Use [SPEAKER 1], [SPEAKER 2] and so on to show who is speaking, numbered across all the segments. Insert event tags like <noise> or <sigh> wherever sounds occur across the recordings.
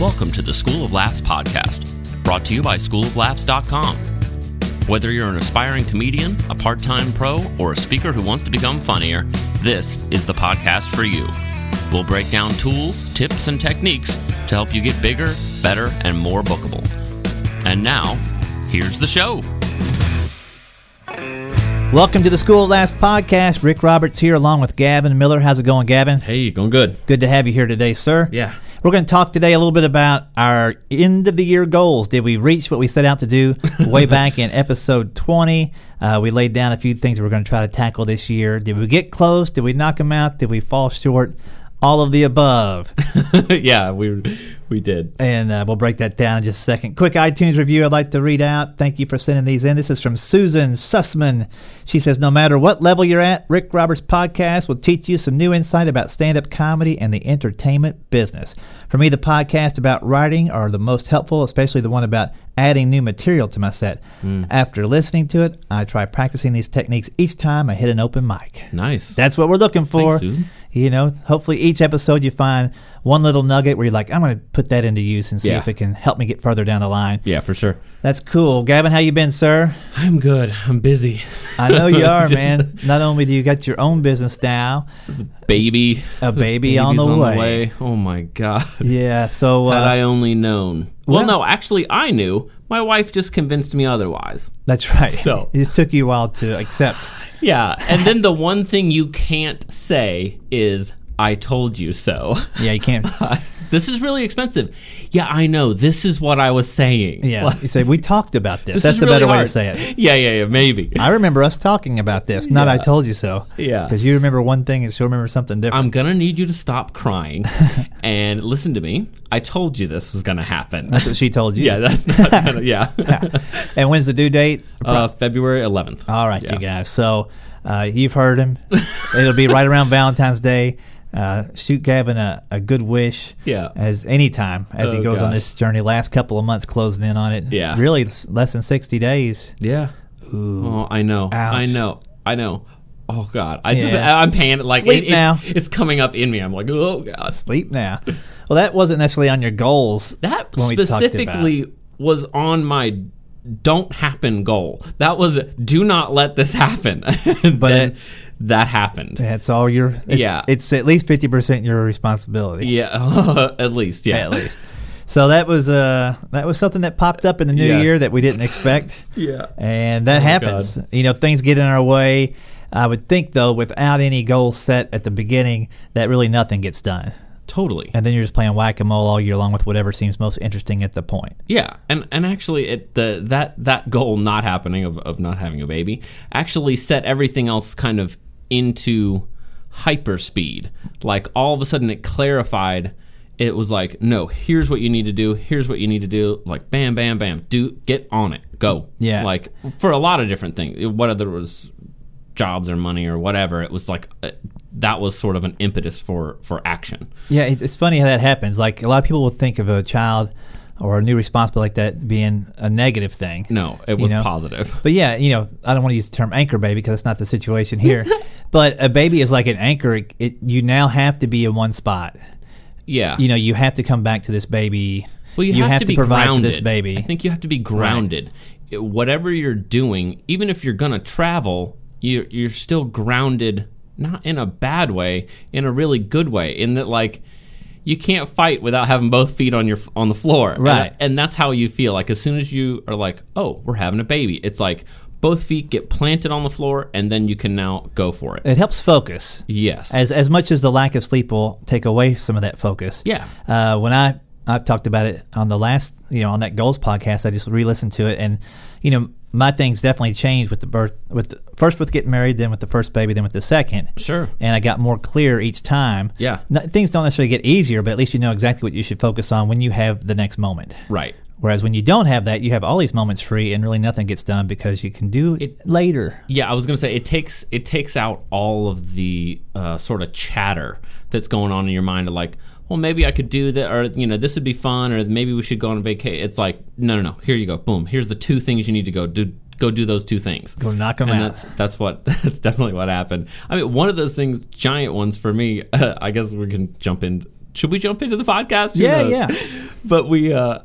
[SPEAKER 1] Welcome to the School of Laughs podcast, brought to you by schooloflaughs.com. Whether you're an aspiring comedian, a part time pro, or a speaker who wants to become funnier, this is the podcast for you. We'll break down tools, tips, and techniques to help you get bigger, better, and more bookable. And now, here's the show.
[SPEAKER 2] Welcome to the School of Laughs podcast. Rick Roberts here along with Gavin Miller. How's it going, Gavin?
[SPEAKER 1] Hey, going good.
[SPEAKER 2] Good to have you here today, sir.
[SPEAKER 1] Yeah.
[SPEAKER 2] We're going to talk today a little bit about our end of the year goals. Did we reach what we set out to do <laughs> way back in episode 20? Uh, we laid down a few things we're going to try to tackle this year. Did we get close? Did we knock them out? Did we fall short? All of the above. <laughs>
[SPEAKER 1] yeah, we we did.
[SPEAKER 2] And uh, we'll break that down in just a second. Quick iTunes review I'd like to read out. Thank you for sending these in. This is from Susan Sussman. She says, No matter what level you're at, Rick Roberts' podcast will teach you some new insight about stand up comedy and the entertainment business. For me, the podcast about writing are the most helpful, especially the one about adding new material to my set.
[SPEAKER 1] Hmm.
[SPEAKER 2] After listening to it, I try practicing these techniques each time I hit an open mic.
[SPEAKER 1] Nice.
[SPEAKER 2] That's what we're looking for.
[SPEAKER 1] Thanks, Susan.
[SPEAKER 2] You know, hopefully each episode you find one little nugget where you're like, I'm going to put that into use and see
[SPEAKER 1] Yeah.
[SPEAKER 2] if it can help me get further down the line.
[SPEAKER 1] yeah, for sure.
[SPEAKER 2] That's cool. Gavin, how you been, sir?
[SPEAKER 1] I'm good. I'm busy.
[SPEAKER 2] I know you are, <laughs> man. Not only do you got your own business now,
[SPEAKER 1] Baby.
[SPEAKER 2] A baby on
[SPEAKER 1] Baby's
[SPEAKER 2] the way.
[SPEAKER 1] Oh my god.
[SPEAKER 2] yeah. So
[SPEAKER 1] Had
[SPEAKER 2] uh,
[SPEAKER 1] I only known. Well,
[SPEAKER 2] well-
[SPEAKER 1] no, actually, I knew. My wife just convinced me otherwise.
[SPEAKER 2] that's right.
[SPEAKER 1] So- <laughs>
[SPEAKER 2] it just took you a while to accept.
[SPEAKER 1] Yeah, and then the one thing you can't say is "I told you so."
[SPEAKER 2] Yeah, you can't. <laughs>
[SPEAKER 1] this is really expensive. Yeah, I know. This is what I was saying.
[SPEAKER 2] Yeah,
[SPEAKER 1] Like,
[SPEAKER 2] you say we talked about this.
[SPEAKER 1] this
[SPEAKER 2] That's the
[SPEAKER 1] really
[SPEAKER 2] better way to say it. <laughs>
[SPEAKER 1] Yeah, yeah, yeah. Maybe.
[SPEAKER 2] I remember us talking about this. Not I told you so.
[SPEAKER 1] Yeah.
[SPEAKER 2] because you remember one thing and she'll remember something different.
[SPEAKER 1] I'm gonna need you to stop crying <laughs> and listen to me. I told you this was gonna happen.
[SPEAKER 2] That's what she told you. <laughs>
[SPEAKER 1] yeah, that's not. Gonna, yeah.
[SPEAKER 2] And when's the due date?
[SPEAKER 1] uh, February 11th.
[SPEAKER 2] All right,
[SPEAKER 1] Yeah.
[SPEAKER 2] you guys. So uh, you've heard him. It'll be right around Valentine's Day. Uh, shoot Gavin a, a good wish.
[SPEAKER 1] Yeah.
[SPEAKER 2] As any time as he
[SPEAKER 1] Oh,
[SPEAKER 2] goes on this journey. Last couple of months closing in on it.
[SPEAKER 1] Yeah.
[SPEAKER 2] Really less than sixty days.
[SPEAKER 1] Yeah. Oh, I know. I know. I know. Oh God, I just I'm panicked. Like
[SPEAKER 2] Sleep
[SPEAKER 1] it- it's,
[SPEAKER 2] now.
[SPEAKER 1] it's coming up in me. I'm like, oh God.
[SPEAKER 2] Sleep now. <laughs> well, that wasn't necessarily on your goals.
[SPEAKER 1] That
[SPEAKER 2] when we talked
[SPEAKER 1] specifically was on my don't happen goal. That was do not let this happen. <laughs> but
[SPEAKER 2] But
[SPEAKER 1] then
[SPEAKER 2] it-
[SPEAKER 1] that happened.
[SPEAKER 2] That's all your. It's,
[SPEAKER 1] Yeah.
[SPEAKER 2] It's at least fifty percent your responsibility.
[SPEAKER 1] Yeah, <laughs> at least. Yeah,
[SPEAKER 2] At least. So that was uh that was something that popped up in the new
[SPEAKER 1] Yes.
[SPEAKER 2] year that we didn't expect. <laughs>
[SPEAKER 1] Yeah.
[SPEAKER 2] and that
[SPEAKER 1] Oh,
[SPEAKER 2] happens.
[SPEAKER 1] God.
[SPEAKER 2] You know, things get in our way. I would think though, without any goal set at the beginning, that really nothing gets done,
[SPEAKER 1] Totally.
[SPEAKER 2] and then you're just playing whack a mole all year long with whatever seems most interesting at the point.
[SPEAKER 1] Yeah, and and actually, it the that that goal not happening of of not having a baby actually set everything else kind of into hyperspeed. Like all of a sudden, it clarified. It was like, no, here's what you need to do. Here's what you need to do. Like, bam, bam, bam. Do get on it. Go.
[SPEAKER 2] Yeah.
[SPEAKER 1] Like for a lot of different things. Whether it was jobs or money or whatever, it was like uh, that was sort of an impetus for for action.
[SPEAKER 2] Yeah, it's funny how that happens. Like a lot of people will think of a child or a new responsibility like that being a negative thing.
[SPEAKER 1] No, it was
[SPEAKER 2] know?
[SPEAKER 1] positive.
[SPEAKER 2] But yeah, you know, I don't want to use the term anchor baby because that's not the situation <laughs> here. but a baby is like an anchor. It, it, you now have to be in one spot.
[SPEAKER 1] Yeah.
[SPEAKER 2] You know, you have to come back to this baby.
[SPEAKER 1] Well, you, have, to, be
[SPEAKER 2] provide
[SPEAKER 1] grounded.
[SPEAKER 2] for this baby.
[SPEAKER 1] I think you have to be grounded. It- whatever you're doing, even if you're gonna travel, you you're still grounded. Not in a bad way, in a really good way. In that, like, you can't fight without having both feet on your on the floor. And-
[SPEAKER 2] Right.
[SPEAKER 1] and that's how you feel. Like as soon as you are like, oh, we're having a baby, it's like both feet get planted on the floor, and then you can now go for it.
[SPEAKER 2] it helps focus.
[SPEAKER 1] yes.
[SPEAKER 2] as as much as the lack of sleep will take away some of that focus.
[SPEAKER 1] Yeah.
[SPEAKER 2] Uh, when I I've talked about it on the last you know on that goals podcast, I just re-listened to it, and you know my things definitely changed with the birth with the, first with getting married, then with the first baby, then with the second.
[SPEAKER 1] Sure.
[SPEAKER 2] And I got more clear each time.
[SPEAKER 1] Yeah.
[SPEAKER 2] No- things don't necessarily get easier, but at least you know exactly what you should focus on when you have the next moment.
[SPEAKER 1] right.
[SPEAKER 2] Whereas when you don't have that, you have all these moments free, and really nothing gets done because you can do it, later.
[SPEAKER 1] Yeah, I was gonna say it takes it takes out all of the uh, sort of chatter that's going on in your mind of like, well, maybe I could do that, or you know, this would be fun, or maybe we should go on a vacation. It's like, no, no, no. Here you go. Boom. Here's the two things you need to go do. Go do those two things.
[SPEAKER 2] Go knock 'em
[SPEAKER 1] and
[SPEAKER 2] out.
[SPEAKER 1] That's that's what <laughs> that's definitely what happened. I mean, one of those things, giant ones for me. <laughs> I guess we can jump in should we jump into the podcast? Who
[SPEAKER 2] Yeah,
[SPEAKER 1] knows?
[SPEAKER 2] yeah. <laughs>
[SPEAKER 1] But we, uh,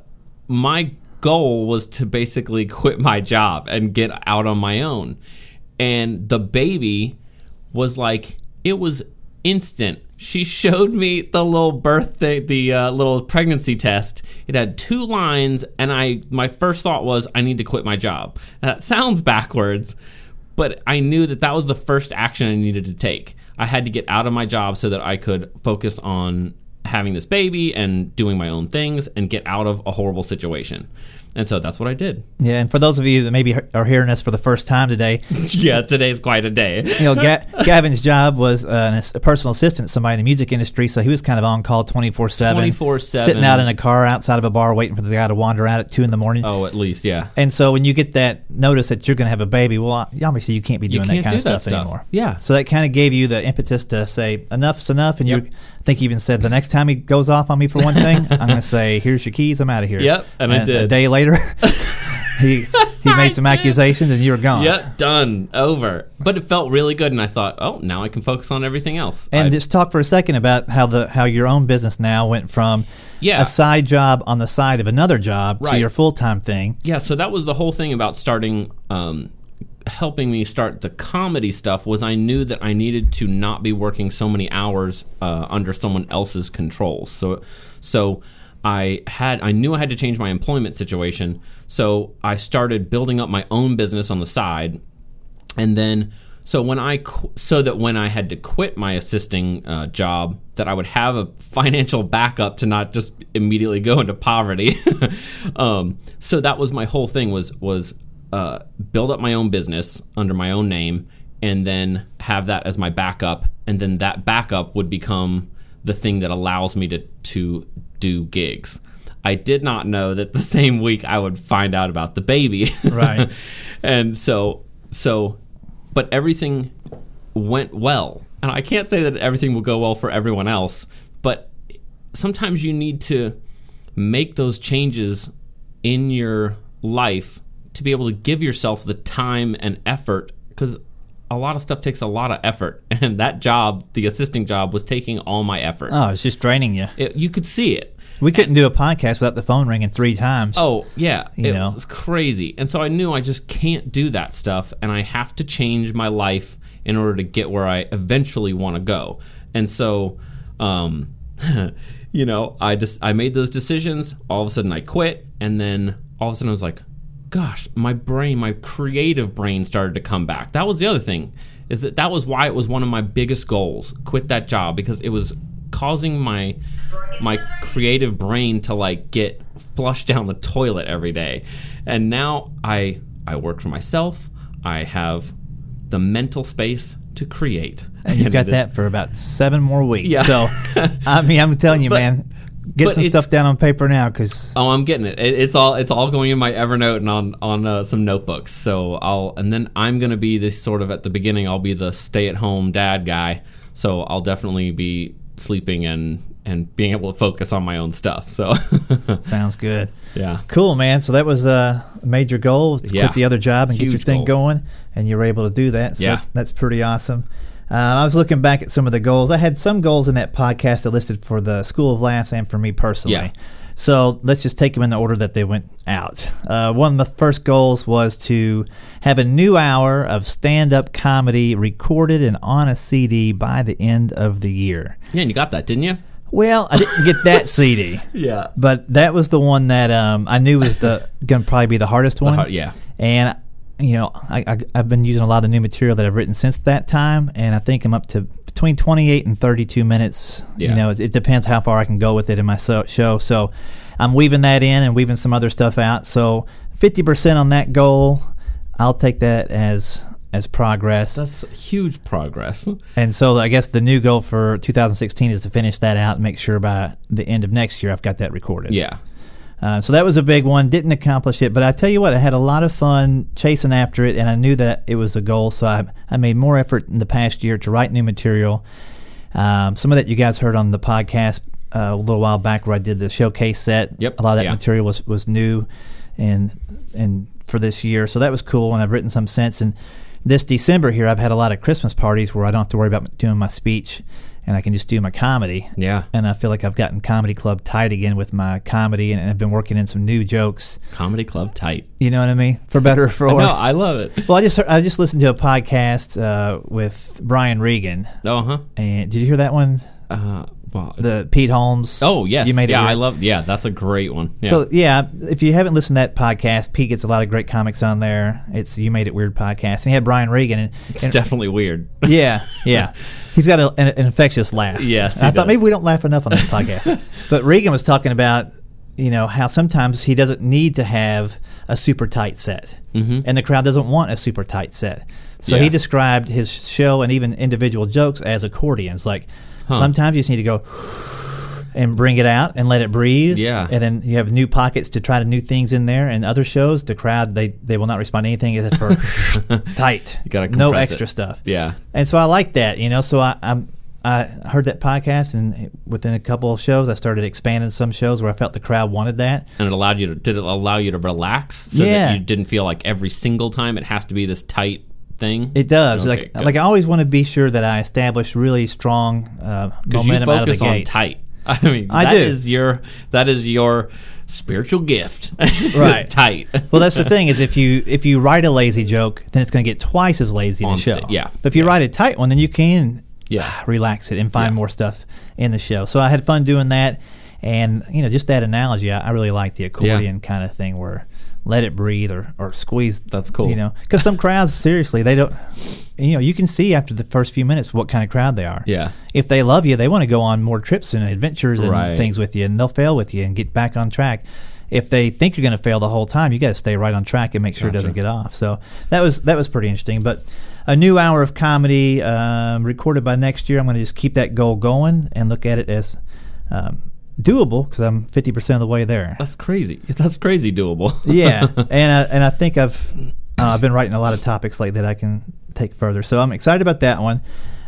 [SPEAKER 1] my goal was to basically quit my job and get out on my own. And the baby was like, it was instant. She showed me the little birthday, the uh, little pregnancy test. It had two lines, and I my first thought was, I need to quit my job. Now, that sounds backwards, but I knew that that was the first action I needed to take. I had to get out of my job so that I could focus on having this baby and doing my own things and get out of a horrible situation. And so that's what I did.
[SPEAKER 2] Yeah, and for those of you that maybe are hearing us for the first time today, <laughs>
[SPEAKER 1] yeah, today's quite a day. <laughs>
[SPEAKER 2] you know, Ga- Gavin's job was uh, an a personal assistant to somebody in the music industry, so he was kind of on call 24 7.
[SPEAKER 1] 24/7.
[SPEAKER 2] Sitting out in a car outside of a bar waiting for the guy to wander out at 2 in the morning.
[SPEAKER 1] Oh, at least, yeah.
[SPEAKER 2] And so when you get that notice that you're going to have a baby, well, obviously you can't be doing
[SPEAKER 1] can't
[SPEAKER 2] that kind
[SPEAKER 1] do
[SPEAKER 2] of
[SPEAKER 1] that
[SPEAKER 2] stuff,
[SPEAKER 1] stuff.
[SPEAKER 2] anymore.
[SPEAKER 1] Yeah.
[SPEAKER 2] So that kind of gave you the impetus to say, enough's enough. And
[SPEAKER 1] Yep.
[SPEAKER 2] you, think you even said, the next time he goes off on me for one thing, I'm going to say, here's your keys, I'm out of here.
[SPEAKER 1] Yep, and I
[SPEAKER 2] A
[SPEAKER 1] did.
[SPEAKER 2] A day later, <laughs> he, he made some accusations and you were gone.
[SPEAKER 1] Yep, done, over. But it felt really good, and I thought, oh, now I can focus on everything else.
[SPEAKER 2] And
[SPEAKER 1] I-
[SPEAKER 2] just talk for a second about how the how your own business now went from
[SPEAKER 1] Yeah.
[SPEAKER 2] a side job on the side of another job to your full time thing.
[SPEAKER 1] yeah, so that was the whole thing about starting, um, helping me start the comedy stuff. Was I knew that I needed to not be working so many hours uh, under someone else's control. So, so I had I knew I had to change my employment situation. So I started building up my own business on the side, and then so when I qu- so that when I had to quit my assisting uh, job, that I would have a financial backup to not just immediately go into poverty. <laughs> um, so that was my whole thing was was uh, build up my own business under my own name, and then have that as my backup, and then that backup would become the thing that allows me to to do gigs. I did not know that the <laughs> same week I would find out about the baby.
[SPEAKER 2] Right. <laughs>
[SPEAKER 1] and so so but everything went well. And I can't say that everything will go well for everyone else, but sometimes you need to make those changes in your life to be able to give yourself the time and effort because a lot of stuff takes a lot of effort <laughs> and that job the assisting job was taking all my effort
[SPEAKER 2] Oh, it's just draining you.
[SPEAKER 1] It- you could see it
[SPEAKER 2] We couldn't do a podcast without the phone ringing three times.
[SPEAKER 1] Oh yeah,
[SPEAKER 2] You
[SPEAKER 1] it
[SPEAKER 2] know.
[SPEAKER 1] was crazy, and so I knew I just can't do that stuff, and I have to change my life in order to get where I eventually want to go. And so, um, <laughs> you know, I just I made those decisions. All of a sudden, I quit, and then all of a sudden, I was like, "Gosh, my brain, my creative brain, started to come back." That was the other thing, is that that was why it was one of my biggest goals. Quit that job because it was causing my my creative brain to like get flushed down the toilet every day. And now I I work for myself. I have the mental space to create.
[SPEAKER 2] and you've got that for about seven more weeks.
[SPEAKER 1] Yeah.
[SPEAKER 2] So, <laughs> I mean, I'm telling you,
[SPEAKER 1] But-
[SPEAKER 2] man, get
[SPEAKER 1] but
[SPEAKER 2] some stuff down on paper now because
[SPEAKER 1] Oh, I'm getting it. it. It's all it's all going in my Evernote and on on uh, some notebooks. So I'll and then I'm gonna be this sort of at the beginning. I'll be the stay at home dad guy. So I'll definitely be sleeping and and being able to focus on my own stuff. So <laughs>
[SPEAKER 2] sounds good.
[SPEAKER 1] yeah,
[SPEAKER 2] Cool, man. So that was a major goal to
[SPEAKER 1] Yeah.
[SPEAKER 2] quit the other job and get your thing
[SPEAKER 1] goal.
[SPEAKER 2] going, and you were able to do that. So
[SPEAKER 1] Yeah.
[SPEAKER 2] that's, that's pretty awesome. Uh, I was looking back at some of the goals. I had some goals in that podcast that listed for the School of Laughs and for me personally.
[SPEAKER 1] Yeah.
[SPEAKER 2] So let's just take them in the order that they went out. Uh, one of the first goals was to have a new hour of stand up comedy recorded and on a CD by the end of the year.
[SPEAKER 1] yeah, and you got that, didn't you?
[SPEAKER 2] Well, I didn't get that <laughs> CD.
[SPEAKER 1] Yeah.
[SPEAKER 2] But that was the one that um, I knew was the going to probably be the hardest one.
[SPEAKER 1] har- yeah.
[SPEAKER 2] And you know, I, I, I've been using a lot of the new material that I've written since that time, and I think I'm up to between 28 and 32 minutes.
[SPEAKER 1] Yeah.
[SPEAKER 2] You know, it, it depends how far I can go with it in my so, show. So I'm weaving that in and weaving some other stuff out. So 50% on that goal, I'll take that as as progress.
[SPEAKER 1] That's huge progress.
[SPEAKER 2] And so I guess the new goal for 2016 is to finish that out and make sure by the end of next year I've got that recorded.
[SPEAKER 1] Yeah.
[SPEAKER 2] Uh, so that was a big one. Didn't accomplish it, but I tell you what, I had a lot of fun chasing after it, and I knew that it was a goal. So I, I made more effort in the past year to write new material. Um, some of that you guys heard on the podcast uh, a little while back, where I did the showcase set.
[SPEAKER 1] Yep,
[SPEAKER 2] a lot of that
[SPEAKER 1] yeah.
[SPEAKER 2] material was was new, and and for this year, so that was cool. And I've written some since. And this December here, I've had a lot of Christmas parties where I don't have to worry about doing my speech. And I can just do my comedy.
[SPEAKER 1] Yeah.
[SPEAKER 2] And I feel like I've gotten comedy club tight again with my comedy, and I've been working in some new jokes.
[SPEAKER 1] Comedy club tight.
[SPEAKER 2] You know what I mean? For better or for worse. No.
[SPEAKER 1] I love it.
[SPEAKER 2] well, I just heard, I just listened to a podcast uh, with Brian Regan,
[SPEAKER 1] Oh, huh.
[SPEAKER 2] and did you hear that one?
[SPEAKER 1] Uh, well,
[SPEAKER 2] The Pete Holmes.
[SPEAKER 1] oh, yes.
[SPEAKER 2] you made it.
[SPEAKER 1] yeah. I love. Yeah, that's a great one. Yeah.
[SPEAKER 2] So yeah, if you haven't listened to that podcast, Pete gets a lot of great comics on there. It's you made it weird podcast, and he had Brian Regan. And,
[SPEAKER 1] it's
[SPEAKER 2] and-
[SPEAKER 1] definitely weird.
[SPEAKER 2] yeah, yeah, <laughs> he's got a, an, an infectious laugh.
[SPEAKER 1] Yes,
[SPEAKER 2] I
[SPEAKER 1] he
[SPEAKER 2] thought maybe we don't laugh enough on this podcast. <laughs> but Regan was talking about you know how sometimes he doesn't need to have a super tight set,
[SPEAKER 1] Mhm.
[SPEAKER 2] and the crowd doesn't want a super tight set. So
[SPEAKER 1] Yeah.
[SPEAKER 2] he described his show and even individual jokes as accordions. Like
[SPEAKER 1] Huh.
[SPEAKER 2] sometimes you just need to go and bring it out and let it breathe.
[SPEAKER 1] Yeah.
[SPEAKER 2] And then you have new pockets to try to new things in there. And other shows, the crowd they they will not respond to anything except for <laughs> tight.
[SPEAKER 1] You gotta
[SPEAKER 2] no extra
[SPEAKER 1] it.
[SPEAKER 2] stuff.
[SPEAKER 1] yeah.
[SPEAKER 2] And so I like that, you know. So I I'm, I heard that podcast, and within a couple of shows, I started expanding some shows where I felt the crowd wanted that.
[SPEAKER 1] And it allowed you to did it allow you to relax so
[SPEAKER 2] Yeah.
[SPEAKER 1] that you didn't feel like every single time it has to be this tight thing.
[SPEAKER 2] It does.
[SPEAKER 1] Okay,
[SPEAKER 2] like
[SPEAKER 1] good.
[SPEAKER 2] like I always want to be sure that I establish really strong uh, momentum out of the
[SPEAKER 1] focus on
[SPEAKER 2] gate.
[SPEAKER 1] tight. <laughs> I mean,
[SPEAKER 2] I
[SPEAKER 1] that
[SPEAKER 2] do.
[SPEAKER 1] is your that is your spiritual gift. <laughs>
[SPEAKER 2] Right.
[SPEAKER 1] Tight. <laughs>
[SPEAKER 2] well, that's the thing is if you if you write a lazy joke, then it's going to get twice as lazy in the show.
[SPEAKER 1] yeah.
[SPEAKER 2] But if you
[SPEAKER 1] Yeah.
[SPEAKER 2] write a tight one, then you can
[SPEAKER 1] Yeah. <sighs>
[SPEAKER 2] relax it and find
[SPEAKER 1] Yeah.
[SPEAKER 2] more stuff in the show. So I had fun doing that, and you know, just that analogy, I, I really like the accordion kind of thing where let it breathe or, or squeeze.
[SPEAKER 1] That's cool.
[SPEAKER 2] You know, because some crowds seriously they don't. You know, you can see after the first few minutes what kind of crowd they are.
[SPEAKER 1] Yeah.
[SPEAKER 2] If they love you, they want to go on more trips and adventures and
[SPEAKER 1] Right.
[SPEAKER 2] things with you, and they'll fail with you and get back on track. If they think you're going to fail the whole time, you got to stay right on track and make sure it doesn't get off. So that was that was pretty interesting. But a new hour of comedy um, recorded by next year. I'm going to just keep that goal going and look at it as um, doable because I'm 50 percent of the way there.
[SPEAKER 1] That's crazy. That's crazy doable. <laughs>
[SPEAKER 2] yeah, and I, and I think I've uh, I've been writing a lot of topics like that I can take further. So I'm excited about that one.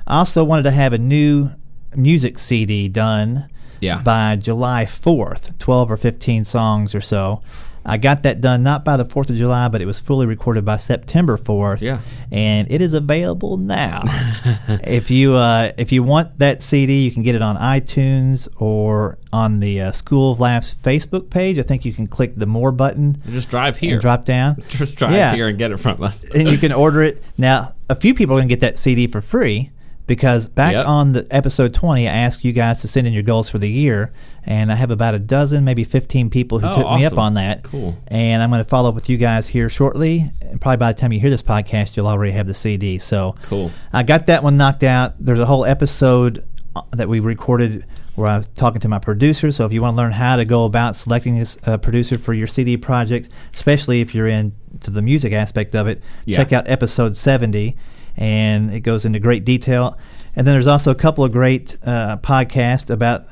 [SPEAKER 2] I also wanted to have a new music CD done
[SPEAKER 1] Yeah.
[SPEAKER 2] by July 4th, 12 or 15 songs or so. I got that done not by the 4th of July, but it was fully recorded by September 4th.
[SPEAKER 1] Yeah.
[SPEAKER 2] And it is available now. <laughs> if you uh, if you want that CD, you can get it on iTunes or on the uh, School of Laughs Facebook page. I think you can click the More button
[SPEAKER 1] Just drive here.
[SPEAKER 2] and drop down. <laughs>
[SPEAKER 1] Just drive
[SPEAKER 2] Yeah.
[SPEAKER 1] here and get it from us.
[SPEAKER 2] and you can <laughs> order it. Now, a few people are going to get that CD for free because back
[SPEAKER 1] Yep.
[SPEAKER 2] on the episode 20, I asked you guys to send in your goals for the year, and I have about a dozen, maybe 15 people who
[SPEAKER 1] Oh,
[SPEAKER 2] took me up on that.
[SPEAKER 1] Cool.
[SPEAKER 2] And I'm going to follow up with you guys here shortly. And probably by the time you hear this podcast, you'll already have the CD. So
[SPEAKER 1] Cool.
[SPEAKER 2] I got that one knocked out. There's a whole episode uh, that we recorded where I was talking to my producer. So if you want to learn how to go about selecting a uh, producer for your CD project, especially if you're into the music aspect of it,
[SPEAKER 1] Yeah.
[SPEAKER 2] check out episode 70, and it goes into great detail. And then there's also a couple of great uh, podcasts about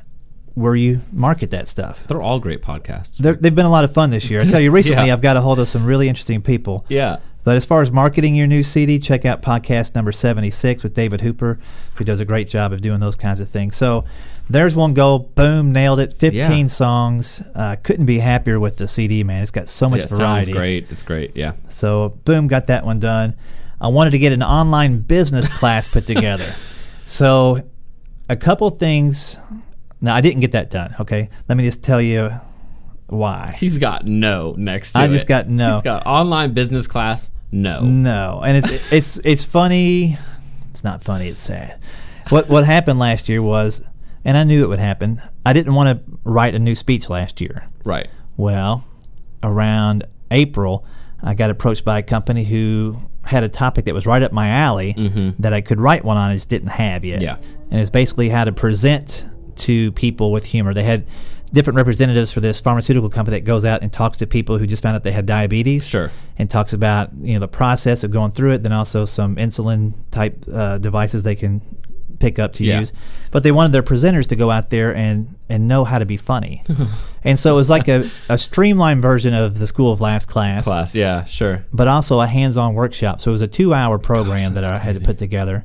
[SPEAKER 2] where you market that stuff.
[SPEAKER 1] They're all great podcasts.
[SPEAKER 2] They're, they've been a lot of fun this year. I tell you, <laughs> recently
[SPEAKER 1] Yeah.
[SPEAKER 2] I've got a hold of some really interesting people.
[SPEAKER 1] yeah.
[SPEAKER 2] But as far as marketing your new CD, check out podcast number 76 with David Hooper, who does a great job of doing those kinds of things. So there's one goal. Boom, nailed it. 15
[SPEAKER 1] Yeah.
[SPEAKER 2] songs. Uh, couldn't be happier with the CD, man. It's got so much
[SPEAKER 1] Yeah,
[SPEAKER 2] variety.
[SPEAKER 1] sounds great. It's great. Yeah.
[SPEAKER 2] So boom, got that one done. I wanted to get an online business class put together. <laughs> So a couple things. Now I didn't get that done. Okay, let me just tell you why.
[SPEAKER 1] He's got no next to
[SPEAKER 2] I
[SPEAKER 1] it.
[SPEAKER 2] just got no.
[SPEAKER 1] He's got online business class. No.
[SPEAKER 2] No, and it's it's it's funny. It's not funny. It's sad. What what happened last year was, and I knew it would happen. I didn't want to write a new speech last year.
[SPEAKER 1] Right.
[SPEAKER 2] Well, around April, I got approached by a company who had a topic that was right up my alley that I could write one on. I just didn't have yet.
[SPEAKER 1] Mm-hmm. Yeah.
[SPEAKER 2] and it's basically how to present to people with humor. They had different representatives for this pharmaceutical company that goes out and talks to people who just found out they had diabetes.
[SPEAKER 1] Sure.
[SPEAKER 2] and talks about you know the process of going through it. Then also some insulin type uh, devices they can pick up to
[SPEAKER 1] Yeah.
[SPEAKER 2] use. But they wanted their presenters to go out there and and know how to be funny. <laughs> and so it was like a, a streamlined version of the School of Laughs class,
[SPEAKER 1] Class. Yeah. Sure.
[SPEAKER 2] but also a hands-on workshop. So it was a two-hour program that I had to put together.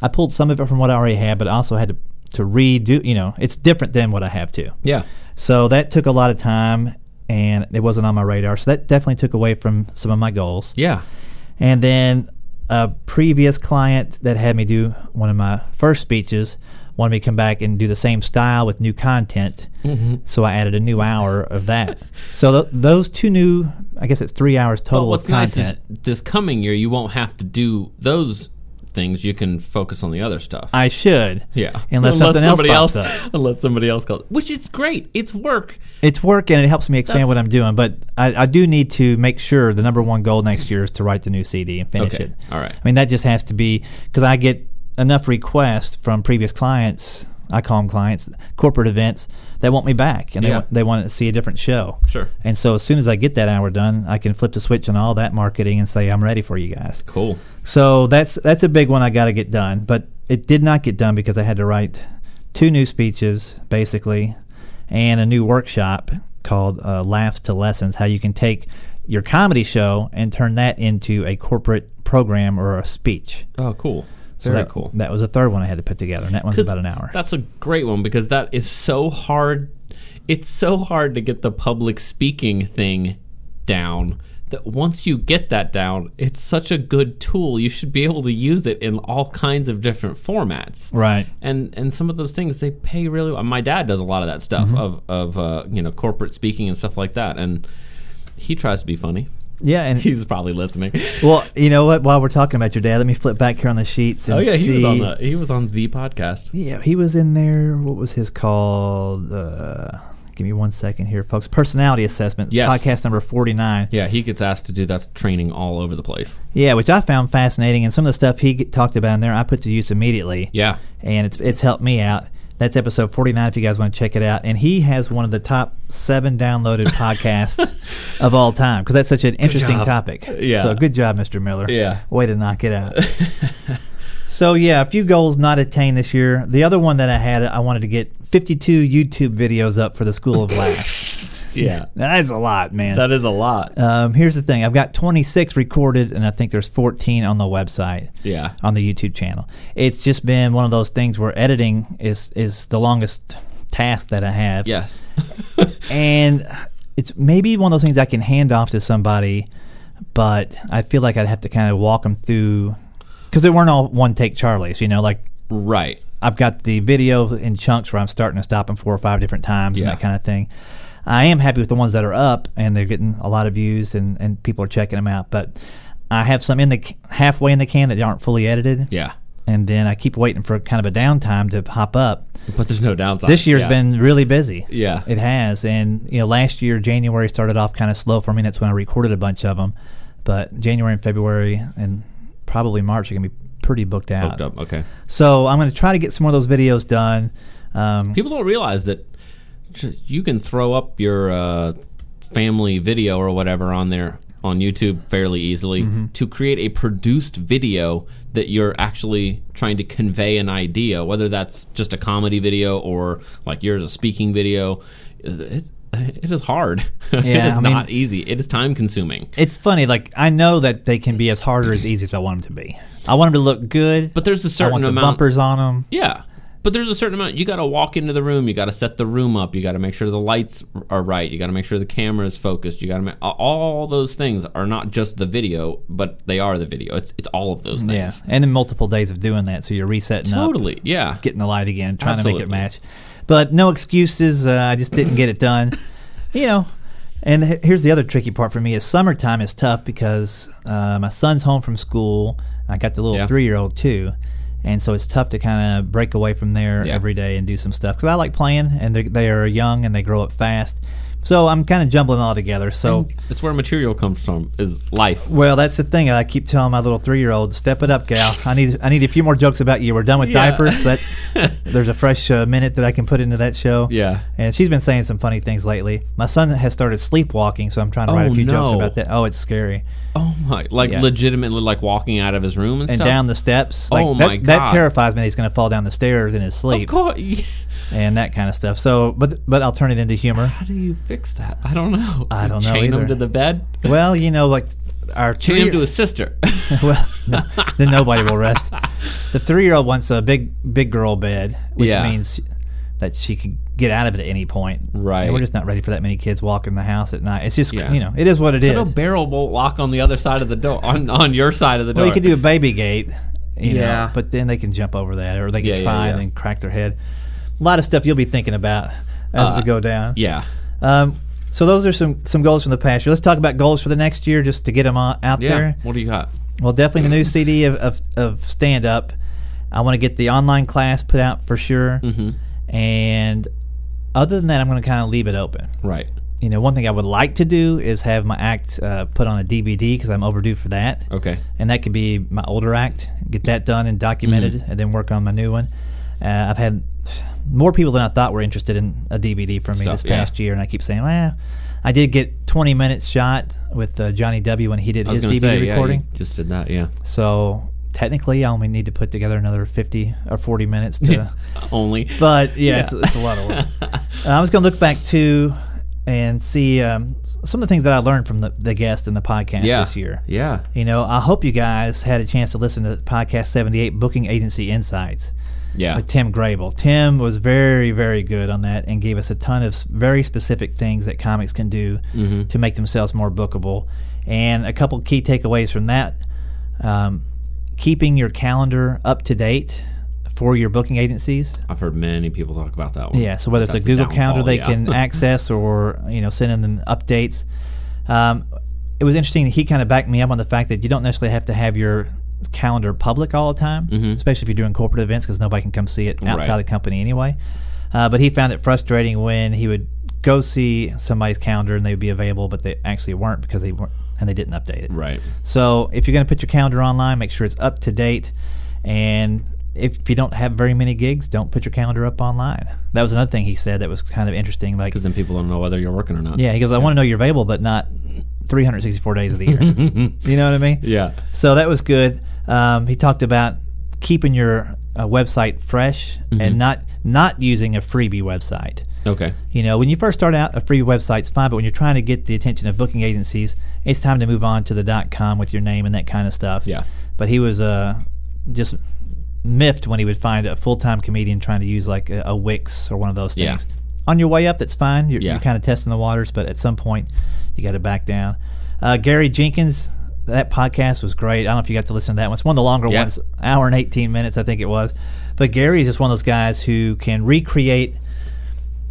[SPEAKER 2] I pulled some of it from what I already had, but I also had to to redo. You know, it's different than what I have to.
[SPEAKER 1] Yeah.
[SPEAKER 2] So that took a lot of time, and it wasn't on my radar. So that definitely took away from some of my goals.
[SPEAKER 1] Yeah.
[SPEAKER 2] And then a previous client that had me do one of my first speeches wanted me to come back and do the same style with new content.
[SPEAKER 1] Mm-hmm.
[SPEAKER 2] So I added a new hour of that. so th- those two new, I guess it's three hours
[SPEAKER 1] But
[SPEAKER 2] total
[SPEAKER 1] what's
[SPEAKER 2] of
[SPEAKER 1] nice is this coming year you won't have to do those things. You can focus on the other stuff.
[SPEAKER 2] I should.
[SPEAKER 1] yeah,
[SPEAKER 2] Unless, something else
[SPEAKER 1] somebody
[SPEAKER 2] pops
[SPEAKER 1] else,
[SPEAKER 2] up. <laughs>
[SPEAKER 1] unless somebody else calls, which is great. It's work.
[SPEAKER 2] It's work and it helps me expand
[SPEAKER 1] That's-
[SPEAKER 2] what I'm doing, but I, I do need to make sure the number one goal next year is to write the new CD and finish
[SPEAKER 1] Okay,
[SPEAKER 2] it.
[SPEAKER 1] all right.
[SPEAKER 2] I mean, that just has to be because I get enough requests from previous clients. I call them clients, corporate events They want me back and they
[SPEAKER 1] Yeah.
[SPEAKER 2] want, they want to see a different show.
[SPEAKER 1] Sure.
[SPEAKER 2] And so as soon as I get that hour done, I can flip the switch on all that marketing and say I'm ready for you guys.
[SPEAKER 1] Cool.
[SPEAKER 2] So that's that's a big one I got to get done, but it did not get done because I had to write two new speeches basically, and a new workshop called uh, Laughs to Lessons. How you can take your comedy show and turn that into a corporate program or a speech.
[SPEAKER 1] Oh, cool.
[SPEAKER 2] So
[SPEAKER 1] Very
[SPEAKER 2] that,
[SPEAKER 1] cool.
[SPEAKER 2] That was a third one I had to put together, and that one's about an hour.
[SPEAKER 1] That's a great one because that is so hard. It's so hard to get the public speaking thing down. That once you get that down, it's such a good tool. You should be able to use it in all kinds of different formats.
[SPEAKER 2] Right.
[SPEAKER 1] And and some of those things they pay really well. My dad does a lot of that stuff
[SPEAKER 2] Mm-hmm.
[SPEAKER 1] of of uh, you know corporate speaking and stuff like that, and he tries to be funny.
[SPEAKER 2] Yeah, and
[SPEAKER 1] He's probably listening.
[SPEAKER 2] well, you know what? While we're talking about your dad, let me flip back here on the sheets. And
[SPEAKER 1] Oh yeah, he was on the he was on the podcast.
[SPEAKER 2] Yeah, he was in there. What was his called? Uh, give me one second here, folks. Personality assessment.
[SPEAKER 1] Yes.
[SPEAKER 2] Podcast number forty nine.
[SPEAKER 1] Yeah, he gets asked to do that training all over the place.
[SPEAKER 2] Yeah, which I found fascinating, and some of the stuff he get, talked about in there, I put to use immediately.
[SPEAKER 1] Yeah.
[SPEAKER 2] and it's it's helped me out. That's episode forty nine. If you guys want to check it out, and he has one of the top seven downloaded podcasts <laughs> of all time because that's such an interesting topic.
[SPEAKER 1] Yeah.
[SPEAKER 2] So good job, Mr. Miller.
[SPEAKER 1] Yeah.
[SPEAKER 2] Way to knock it out. <laughs> so yeah, a few goals not attained this year. The other one that I had, I wanted to get fifty two YouTube videos up for the School of Laughs.
[SPEAKER 1] Yeah.
[SPEAKER 2] that is a lot, man.
[SPEAKER 1] That is a lot.
[SPEAKER 2] Um, here's the thing: I've got 26 recorded, and I think there's 14 on the website
[SPEAKER 1] Yeah.
[SPEAKER 2] on the YouTube channel. It's just been one of those things where editing is is the longest task that I have.
[SPEAKER 1] Yes. <laughs>
[SPEAKER 2] and it's maybe one of those things I can hand off to somebody, but I feel like I'd have to kind of walk them through because they weren't all one take Charlies. You know, like
[SPEAKER 1] right.
[SPEAKER 2] I've got the video in chunks where I'm starting to stop them four or five different times
[SPEAKER 1] Yeah.
[SPEAKER 2] and that kind of thing. I am happy with the ones that are up and they're getting a lot of views and, and people are checking them out. But I have some in the halfway in the can that aren't fully edited,
[SPEAKER 1] Yeah.
[SPEAKER 2] and then I keep waiting for kind of a downtime to hop up.
[SPEAKER 1] But there's no downside.
[SPEAKER 2] This year's
[SPEAKER 1] Yeah.
[SPEAKER 2] been really busy.
[SPEAKER 1] Yeah.
[SPEAKER 2] It has, and you know, last year January started off kind of slow for me. That's when I recorded a bunch of them, but January and February and probably March are gonna be pretty booked out.
[SPEAKER 1] booked up. Okay.
[SPEAKER 2] So I'm gonna try to get some more of those videos done. Um,
[SPEAKER 1] People don't realize that you can throw up your uh, family video or whatever on there on YouTube fairly easily
[SPEAKER 2] Mm-hmm.
[SPEAKER 1] to create a produced video that you're actually trying to convey an idea, whether that's just a comedy video or like yours a speaking video. It, it is hard. it <laughs>
[SPEAKER 2] Yeah,
[SPEAKER 1] is
[SPEAKER 2] I mean-
[SPEAKER 1] not easy. It is time consuming.
[SPEAKER 2] it's funny, like I know that they can be as hard or as easy as I want them to be. I want them to look good,
[SPEAKER 1] But there's a certain
[SPEAKER 2] want the
[SPEAKER 1] amount.
[SPEAKER 2] bumpers on them.
[SPEAKER 1] Yeah. But there's a certain amount. You got to walk into the room. You got to set the room up. You got to make sure the lights are right. You got to make sure the camera is focused. You got to make all those things are not just the video, but they are the video. It's it's all of those things.
[SPEAKER 2] Yeah, and then multiple days of doing that, so you're resetting up.
[SPEAKER 1] Totally. Yeah.
[SPEAKER 2] getting the light again, trying to make it match. But no excuses. Uh, I just didn't get it done. <laughs> You know, and here's the other tricky part for me: is summertime is tough because uh, my son's home from school. I got the little
[SPEAKER 1] Yeah.
[SPEAKER 2] three year old too, and so it's tough to kind of break away from there
[SPEAKER 1] Yeah.
[SPEAKER 2] every day and do some stuff because I like playing, and they they are young and they grow up fast. So I'm kind of jumbling all together. So.
[SPEAKER 1] it's where material comes from. Is life.
[SPEAKER 2] Well, that's the thing. I keep telling my little three-year-old, "Step it up, gal. I need I need a few more jokes about you. We're done with
[SPEAKER 1] Yeah.
[SPEAKER 2] diapers. That <laughs> there's a fresh uh, minute that I can put into that show.
[SPEAKER 1] Yeah.
[SPEAKER 2] And she's been saying some funny things lately. My son has started sleepwalking, so I'm trying to write
[SPEAKER 1] Oh,
[SPEAKER 2] a few jokes about that. Oh, it's scary.
[SPEAKER 1] Oh my! Like
[SPEAKER 2] Yeah.
[SPEAKER 1] legitimately, like walking out of his room and,
[SPEAKER 2] And
[SPEAKER 1] stuff.
[SPEAKER 2] down the steps. Like,
[SPEAKER 1] Oh,
[SPEAKER 2] that,
[SPEAKER 1] my
[SPEAKER 2] That
[SPEAKER 1] God.
[SPEAKER 2] terrifies me. That he's going to fall down the stairs in his sleep.
[SPEAKER 1] Of
[SPEAKER 2] sleep
[SPEAKER 1] course. <laughs>
[SPEAKER 2] and that kind of stuff. So, but but I'll turn it into humor.
[SPEAKER 1] How do you fix that? I don't know.
[SPEAKER 2] I don't know
[SPEAKER 1] Chain
[SPEAKER 2] either.
[SPEAKER 1] him to the bed.
[SPEAKER 2] Well, you know, like our
[SPEAKER 1] Chain him to his sister. <laughs> <laughs>
[SPEAKER 2] well, no, then nobody will rest. The three-year-old wants a big, big girl bed, which
[SPEAKER 1] Yeah.
[SPEAKER 2] means that she could get out of it at any point.
[SPEAKER 1] Right.
[SPEAKER 2] And we're just not ready for that many kids walking the house at night. It's just,
[SPEAKER 1] Yeah.
[SPEAKER 2] you know, it is what it is.
[SPEAKER 1] Put a barrel bolt lock on the other side of the door, on on your side of the door.
[SPEAKER 2] Well, you could do a baby gate, You
[SPEAKER 1] Yeah.
[SPEAKER 2] Know, but then they can jump over that, or they can
[SPEAKER 1] Yeah,
[SPEAKER 2] try
[SPEAKER 1] yeah.
[SPEAKER 2] and crack their head. A lot of stuff you'll be thinking about as
[SPEAKER 1] Uh,
[SPEAKER 2] we go down.
[SPEAKER 1] Yeah.
[SPEAKER 2] Um, so those are some some goals from the past year. Let's talk about goals for the next year, just to get them out
[SPEAKER 1] Yeah.
[SPEAKER 2] there.
[SPEAKER 1] What do you got?
[SPEAKER 2] Well, definitely the new <laughs> CD of, of, of stand up. I want to get the online class put out for sure.
[SPEAKER 1] Mm-hmm.
[SPEAKER 2] And other than that, I'm going to kind of leave it open.
[SPEAKER 1] Right.
[SPEAKER 2] You know, one thing I would like to do is have my act uh, put on a DVD because I'm overdue for that.
[SPEAKER 1] Okay.
[SPEAKER 2] And that could be my older act, get that done and documented,
[SPEAKER 1] Mm-hmm.
[SPEAKER 2] and then work on my new one. Uh, I've had more people than I thought were interested in a DVD from me
[SPEAKER 1] Stuff,
[SPEAKER 2] this
[SPEAKER 1] yeah.
[SPEAKER 2] past year, and I keep saying, well, I did get 20 minutes shot with uh, Johnny W. when he did his DVD
[SPEAKER 1] say, yeah,
[SPEAKER 2] recording.
[SPEAKER 1] you just did that. Yeah.
[SPEAKER 2] So technically, I only need to put together another 50 or 40 minutes to. <laughs>
[SPEAKER 1] Only.
[SPEAKER 2] but yeah,
[SPEAKER 1] Yeah.
[SPEAKER 2] It's, it's a lot of work. <laughs> Uh, I was going to look back too and see um, some of the things that I learned from the, the guest in the podcast
[SPEAKER 1] yeah.
[SPEAKER 2] this year.
[SPEAKER 1] Yeah.
[SPEAKER 2] You know, I hope you guys had a chance to listen to podcast 78 Booking Agency Insights
[SPEAKER 1] Yeah.
[SPEAKER 2] with Tim Grable. Tim was very, very good on that and gave us a ton of very specific things that comics can do
[SPEAKER 1] Mm-hmm.
[SPEAKER 2] to make themselves more bookable. And a couple key takeaways from that um, keeping your calendar up to date for your booking agencies.
[SPEAKER 1] I've heard many people talk about that one.
[SPEAKER 2] Yeah, so whether it's
[SPEAKER 1] That's
[SPEAKER 2] a Google calendar they
[SPEAKER 1] yeah.
[SPEAKER 2] can <laughs> access or you know send them updates. Um, it was interesting. He kind of backed me up on the fact that you don't necessarily have to have your calendar public all the time, especially if you're doing corporate events because nobody can come see it outside
[SPEAKER 1] Mm-hmm. Right.
[SPEAKER 2] the company anyway. Uh, but he found it frustrating when he would go see somebody's calendar and they would be available, but they actually weren't because they weren't and they didn't update it.
[SPEAKER 1] Right.
[SPEAKER 2] So if you're going to put your calendar online, make sure it's up to date. And if you don't have very many gigs, don't put your calendar up online. That was another thing he said that was kind of interesting. Like,
[SPEAKER 1] Because then people don't know whether you're working or not.
[SPEAKER 2] yeah, he goes, I want to know you're available, but not 364 days of the year. <laughs> you know what I mean?
[SPEAKER 1] Yeah.
[SPEAKER 2] So that was good. Um, he talked about keeping your uh, website fresh and not not using a freebie website.
[SPEAKER 1] Okay.
[SPEAKER 2] You know, when you first start out, a free website's fine, but when you're trying to get the attention of booking agencies, it's time to move on to the dot .com with your name and that kind of stuff.
[SPEAKER 1] Yeah.
[SPEAKER 2] But he was uh, just miffed when he would find a full-time comedian trying to use like a, a Wix or one of those things.
[SPEAKER 1] Yeah.
[SPEAKER 2] On your way up, that's fine. You're,
[SPEAKER 1] Yeah.
[SPEAKER 2] you're kind of testing the waters, but at some point, you got to back down. Uh, Gary Jenkins, that podcast was great. I don't know if you got to listen to that one. It's one of the longer
[SPEAKER 1] Yeah.
[SPEAKER 2] ones, hour and 18 minutes, I think it was. But Gary is just one of those guys who can recreate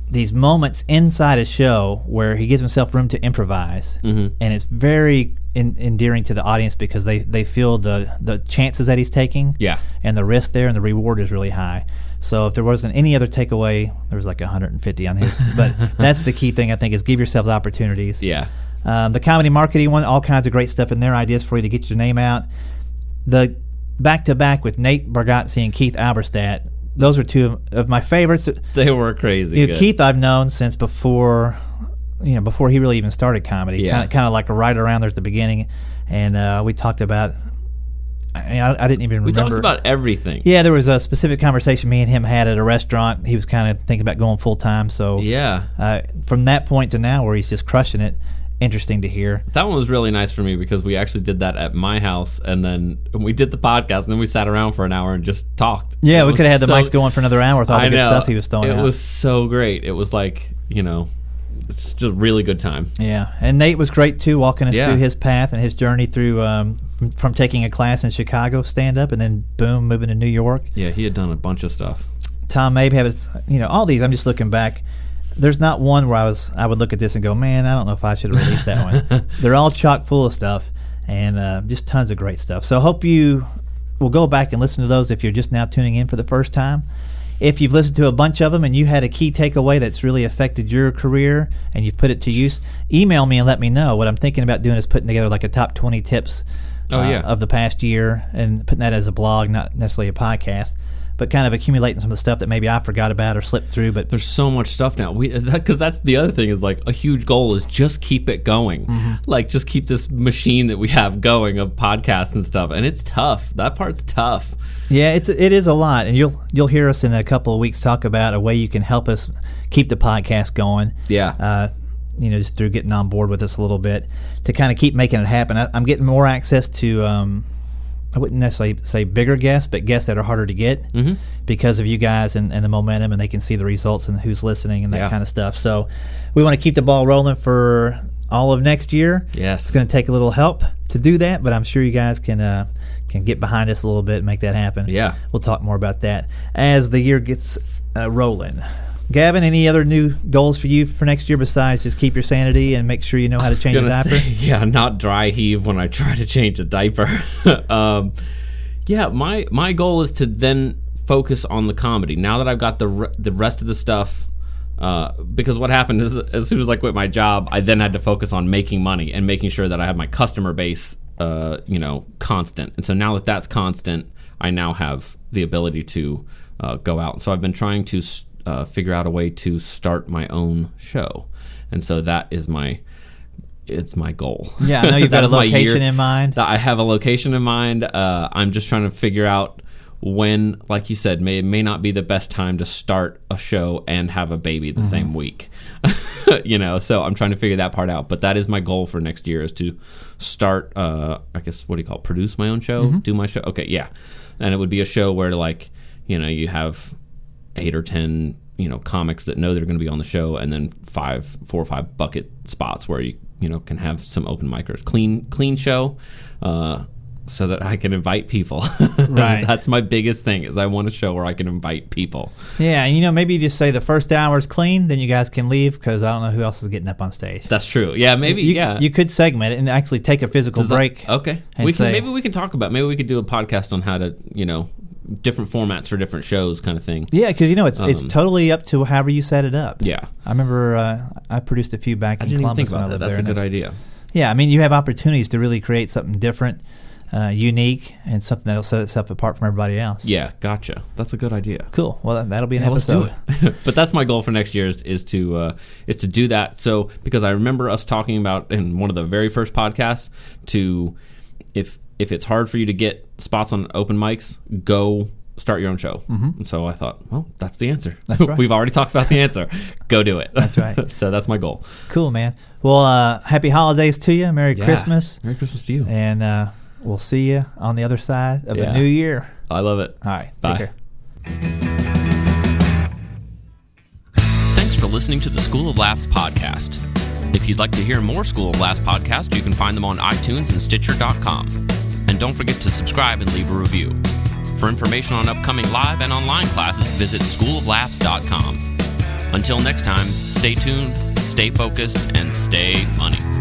[SPEAKER 2] these moments inside a show where he gives himself room to improvise,
[SPEAKER 1] Mhm.
[SPEAKER 2] and it's very en- endearing to the audience because they, they feel the the chances that he's taking,
[SPEAKER 1] Yeah.
[SPEAKER 2] and the risk there, and the reward is really high. So if there wasn't any other takeaway, there was like 150 on his, <laughs> but that's the key thing I think is give yourself opportunities.
[SPEAKER 1] Yeah.
[SPEAKER 2] Um, the comedy marketing one, all kinds of great stuff in there, ideas for you to get your name out. The back to back with Nate Bargatze and Keith Alberstadt, those are two of, of my favorites.
[SPEAKER 1] They were crazy.
[SPEAKER 2] You know,
[SPEAKER 1] good.
[SPEAKER 2] Keith I've known since before, you know, before he really even started comedy.
[SPEAKER 1] Yeah.
[SPEAKER 2] Kind of, like right around there at the beginning, and uh, we talked about. I, I I didn't even
[SPEAKER 1] we
[SPEAKER 2] remember.
[SPEAKER 1] We talked about everything.
[SPEAKER 2] yeah, there was a specific conversation me and him had at a restaurant. He was kind of thinking about going full time. So
[SPEAKER 1] Yeah.
[SPEAKER 2] uh, from that point to now, where he's just crushing it, interesting to hear.
[SPEAKER 1] That one was really nice for me because we actually did that at my house, and then we did the podcast, and then we sat around for an hour and just talked.
[SPEAKER 2] Yeah,
[SPEAKER 1] It
[SPEAKER 2] we could have had the
[SPEAKER 1] so-
[SPEAKER 2] mics going for another hour with all the good stuff he was throwing
[SPEAKER 1] It
[SPEAKER 2] out.
[SPEAKER 1] was so great. It was like you know, it's just a really good time.
[SPEAKER 2] Yeah, and Nate was great too, walking us
[SPEAKER 1] Yeah.
[SPEAKER 2] through his path and his journey through um, from, from taking a class in Chicago stand up and then boom, moving to New York.
[SPEAKER 1] Yeah, he had done a bunch of stuff.
[SPEAKER 2] Tom Mabe have his, you know all these. I'm just looking back. There's not one where I was I would look at this and go, man, I don't know if I should have released that one. <laughs> They're all chock full of stuff and uh, just tons of great stuff. So I hope you will go back and listen to those if you're just now tuning in for the first time. If you've listened to a bunch of them and you had a key takeaway that's really affected your career and you've put it to use, email me and let me know. What I'm thinking about doing is putting together like a top 20 tips
[SPEAKER 1] Oh,
[SPEAKER 2] uh,
[SPEAKER 1] yeah.
[SPEAKER 2] of the past year and putting that as a blog, not necessarily a podcast, but kind of accumulating some of the stuff that maybe I forgot about or slipped through. But
[SPEAKER 1] There's so much stuff now. We <laughs> because that's the other thing is like a huge goal is just keep it going.
[SPEAKER 2] Mm-hmm.
[SPEAKER 1] Like just keep this machine that we have going of podcasts and stuff. And it's tough. That part's tough.
[SPEAKER 2] yeah, it's it is a lot, and you'll you'll hear us in a couple of weeks talk about a way you can help us keep the podcast going.
[SPEAKER 1] Yeah.
[SPEAKER 2] uh, you know, just through getting on board with us a little bit to kind of keep making it happen. I, I'm getting more access to, um, I wouldn't necessarily say bigger guests, but guests that are harder to get
[SPEAKER 1] Mm-hmm.
[SPEAKER 2] because of you guys and, and the momentum, and they can see the results and who's listening and that
[SPEAKER 1] Yeah.
[SPEAKER 2] kind of stuff. So we want to keep the ball rolling for all of next year.
[SPEAKER 1] Yes.
[SPEAKER 2] It's going to take a little help to do that, but I'm sure you guys can uh, can get behind us a little bit and make that happen.
[SPEAKER 1] Yeah.
[SPEAKER 2] We'll talk more about that as the year gets uh, rolling. Gavin, any other new goals for you for next year besides just keep your sanity and make sure you know how to change a diaper?
[SPEAKER 1] say, yeah, not dry heave when I try to change a diaper. <laughs> um, yeah, my my goal is to then focus on the comedy. Now that I've got the re- the rest of the stuff, uh, because what happened is as soon as I quit my job, I then had to focus on making money and making sure that I have my customer base, uh, you know, constant. And so now that that's constant, I now have the ability to uh, go out. So I've been trying to uh, figure out a way to start my own show, and so that is my it's my goal.
[SPEAKER 2] Yeah, I know you've <laughs> got a
[SPEAKER 1] That is my
[SPEAKER 2] location in mind.
[SPEAKER 1] I have a location in mind. Uh, I'm just trying to figure out when, like you said, may may not be the best time to start a show and have a baby the same week. <laughs> you know, so I'm trying to figure that part out. But that is my goal for next year is to start. Uh, I guess what do you call it? produce my own show, do my show. Okay, yeah, and it would be a show where like you know you have eight or ten you know comics that know they're going to be on the show, and then five, four or five bucket spots where you you know can have some open micers, clean clean show, uh, so that I can invite people. <laughs>
[SPEAKER 2] Right.
[SPEAKER 1] That's my biggest thing is I want a show where I can invite people.
[SPEAKER 2] Yeah, and you know maybe you just say the first hour is clean, then you guys can leave because I don't know who else is getting up on stage.
[SPEAKER 1] That's true. Yeah, maybe.
[SPEAKER 2] you,
[SPEAKER 1] yeah.
[SPEAKER 2] you could segment it and actually take a physical
[SPEAKER 1] Does that-
[SPEAKER 2] break.
[SPEAKER 1] okay.
[SPEAKER 2] and
[SPEAKER 1] We can maybe we can talk about maybe we could do a podcast on how to you know different formats for different shows kind of thing.
[SPEAKER 2] Yeah, because you know it's it's
[SPEAKER 1] Um,
[SPEAKER 2] totally up to however you set it up.
[SPEAKER 1] Yeah.
[SPEAKER 2] I remember uh, I produced a few back
[SPEAKER 1] I
[SPEAKER 2] in
[SPEAKER 1] didn't even
[SPEAKER 2] Columbus
[SPEAKER 1] think
[SPEAKER 2] when I
[SPEAKER 1] about that.
[SPEAKER 2] lived
[SPEAKER 1] That's a
[SPEAKER 2] there,
[SPEAKER 1] good
[SPEAKER 2] and
[SPEAKER 1] idea.
[SPEAKER 2] Yeah, I mean you have opportunities to really create something different, uh, unique, and something that'll set itself apart from everybody else.
[SPEAKER 1] Yeah, gotcha. That's a good idea.
[SPEAKER 2] Cool. Well, that, that'll be an
[SPEAKER 1] Yeah, let's do
[SPEAKER 2] episode.
[SPEAKER 1] it. <laughs> but that's my goal for next year is, is to uh, is to do that. So because I remember us talking about in one of the very first podcasts to if if it's hard for you to get spots on open mics, go start your own show. Mm-hmm. And so I thought, well, that's the answer.
[SPEAKER 2] That's <laughs> right.
[SPEAKER 1] We've already talked about the answer. <laughs> go do it.
[SPEAKER 2] That's right. <laughs>
[SPEAKER 1] so that's my goal.
[SPEAKER 2] Cool, man. Well, uh, happy holidays to you. Merry
[SPEAKER 1] Yeah.
[SPEAKER 2] Christmas,
[SPEAKER 1] Merry Christmas to you.
[SPEAKER 2] and uh, we'll see you on the other side of
[SPEAKER 1] Yeah.
[SPEAKER 2] the new year.
[SPEAKER 1] I love it.
[SPEAKER 2] All right.
[SPEAKER 1] Bye.
[SPEAKER 2] Take care.
[SPEAKER 1] Thanks for listening to the School of Laughs podcast. If you'd like to hear more School of Laughs podcasts, you can find them on iTunes and Stitcher.com. And don't forget to subscribe and leave a review. For information on upcoming live and online classes, visit schooloflaughs.com. Until next time, stay tuned, stay focused, and stay funny.